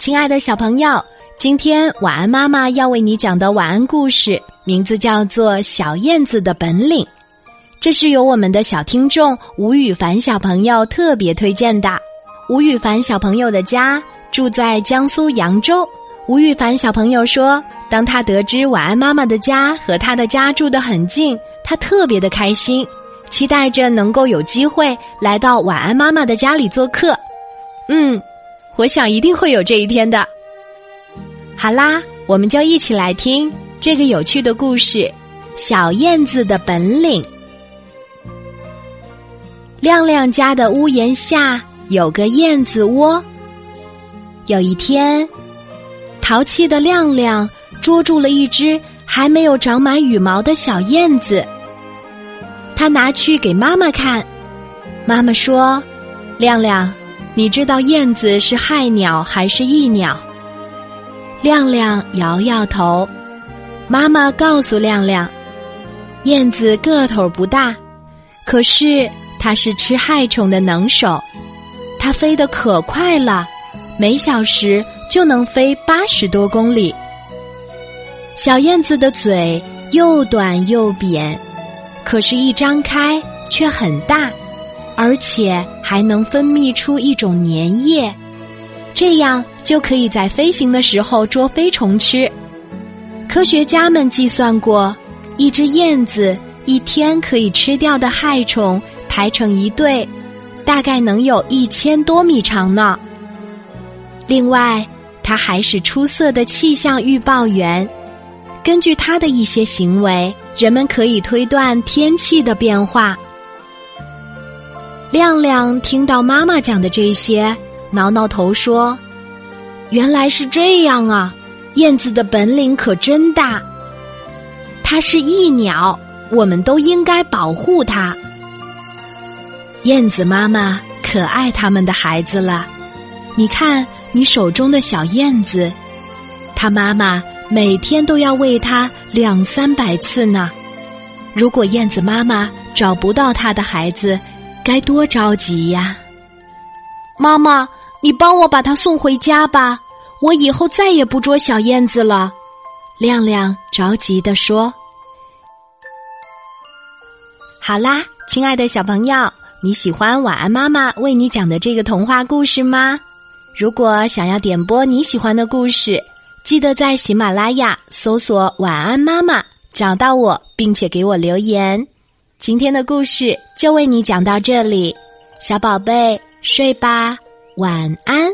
亲爱的小朋友，今天晚安妈妈要为你讲的晚安故事名字叫做《小燕子的本领》，这是由我们的小听众吴雨凡小朋友特别推荐的。吴雨凡小朋友的家住在江苏扬州。吴雨凡小朋友说，当他得知晚安妈妈的家和他的家住得很近，他特别的开心，期待着能够有机会来到晚安妈妈的家里做客。嗯。我想一定会有这一天的。好啦，我们就一起来听这个有趣的故事《小燕子的本领》。亮亮家的屋檐下有个燕子窝。有一天，淘气的亮亮捉住了一只还没有长满羽毛的小燕子，他拿去给妈妈看。妈妈说：“亮亮。”你知道燕子是害鸟还是益鸟？亮亮摇摇头。妈妈告诉亮亮，燕子个头不大，可是它是吃害虫的能手。它飞得可快了，每小时就能飞八十多公里。小燕子的嘴又短又扁，可是，一张开却很大。而且还能分泌出一种粘液，这样就可以在飞行的时候捉飞虫吃。科学家们计算过，一只燕子一天可以吃掉的害虫排成一队，大概能有一千多米长呢。另外，它还是出色的气象预报员。根据它的一些行为，人们可以推断天气的变化。亮亮听到妈妈讲的这些，挠挠头说：“原来是这样啊！燕子的本领可真大。它是益鸟，我们都应该保护它。燕子妈妈可爱他们的孩子了。你看，你手中的小燕子，它妈妈每天都要喂它两三百次呢。如果燕子妈妈找不到它的孩子，该多着急呀！妈妈，你帮我把它送回家吧，我以后再也不捉小燕子了。亮亮着急地说：“好啦，亲爱的小朋友，你喜欢晚安妈妈为你讲的这个童话故事吗？如果想要点播你喜欢的故事，记得在喜马拉雅搜索‘晚安妈妈’，找到我，并且给我留言。”今天的故事就为你讲到这里，小宝贝睡吧，晚安。